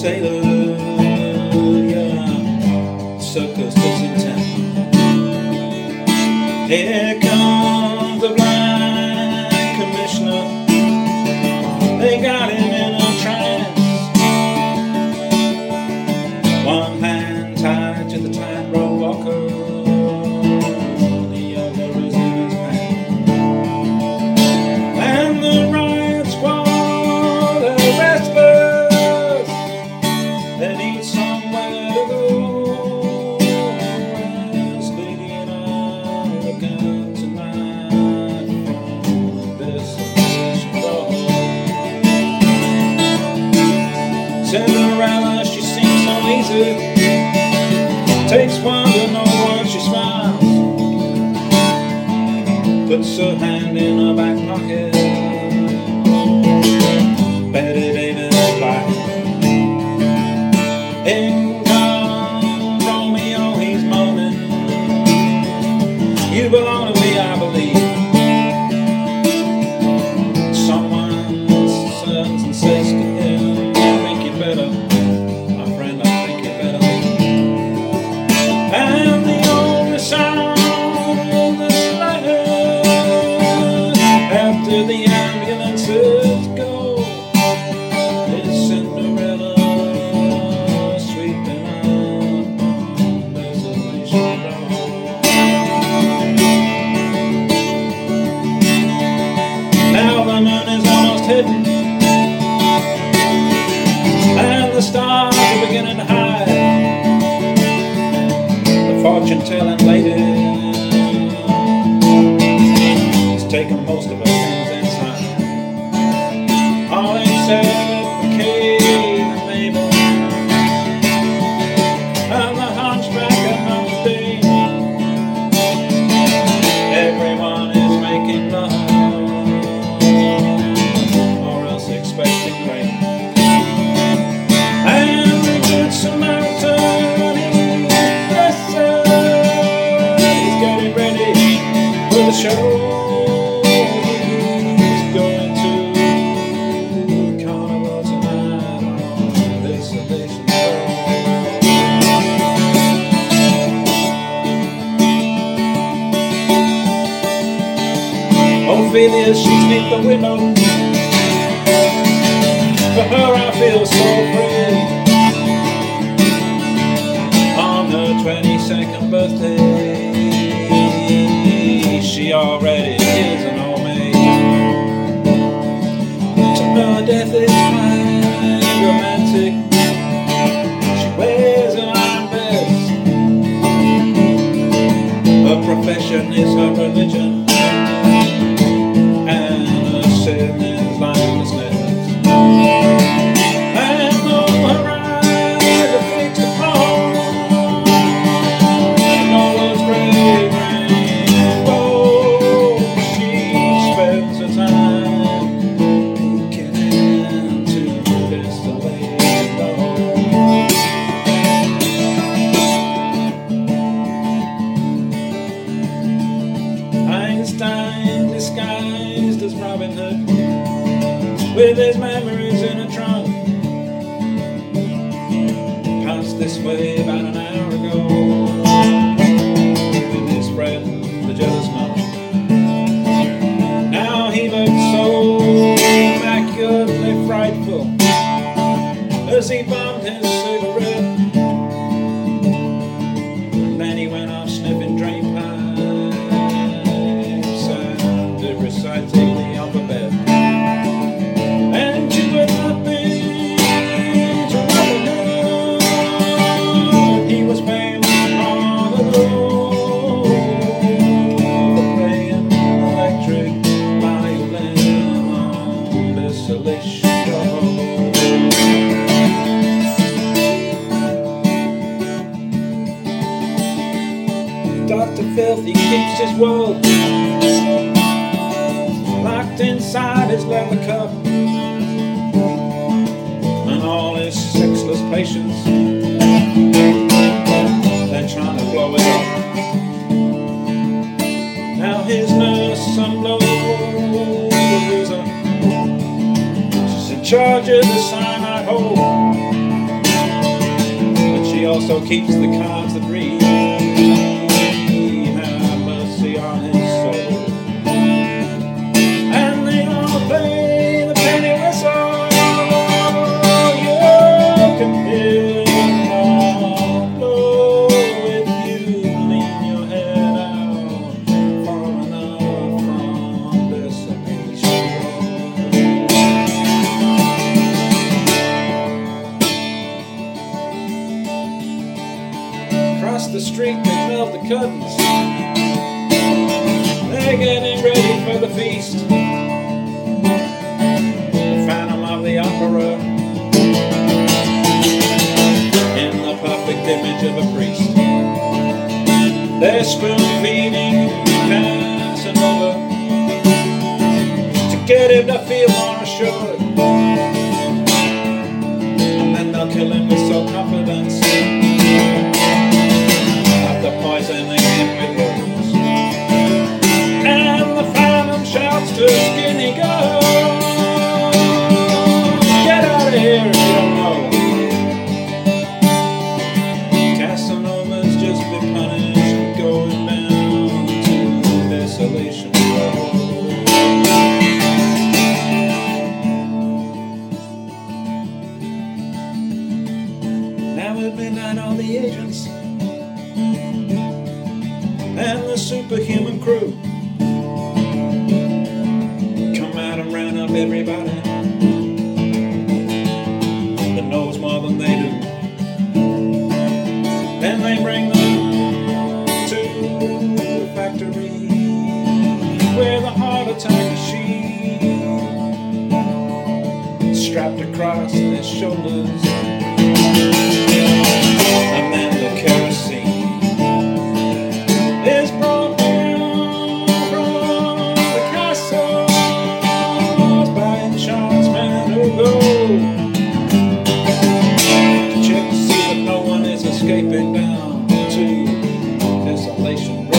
say that. A hand in her back pocket. Better show is going to carnival tonight on this edition. Ophelia, she's beneath the window. For her, I feel so free. On her 22nd birthday. Religion is our religion. Frankenstein disguised as Robin Hood with his memories in a trunk. Passed this way about an hour. Dr. Filthy keeps his world locked inside his leather cup. And all his sexless patients, they're trying to blow it up. Now his nurse, some low loser, she's in charge of the cyanide hole. But she also keeps the cards felt the curtains. They're getting ready for the feast. The Phantom of the Opera. In the perfect image of a priest. They're spoon feeding Casanova to get him to feel more assured. Superhuman crew come out and round up everybody that knows more than they do. Then they bring them to the factory where the heart attack machine strapped across their shoulders. consolation.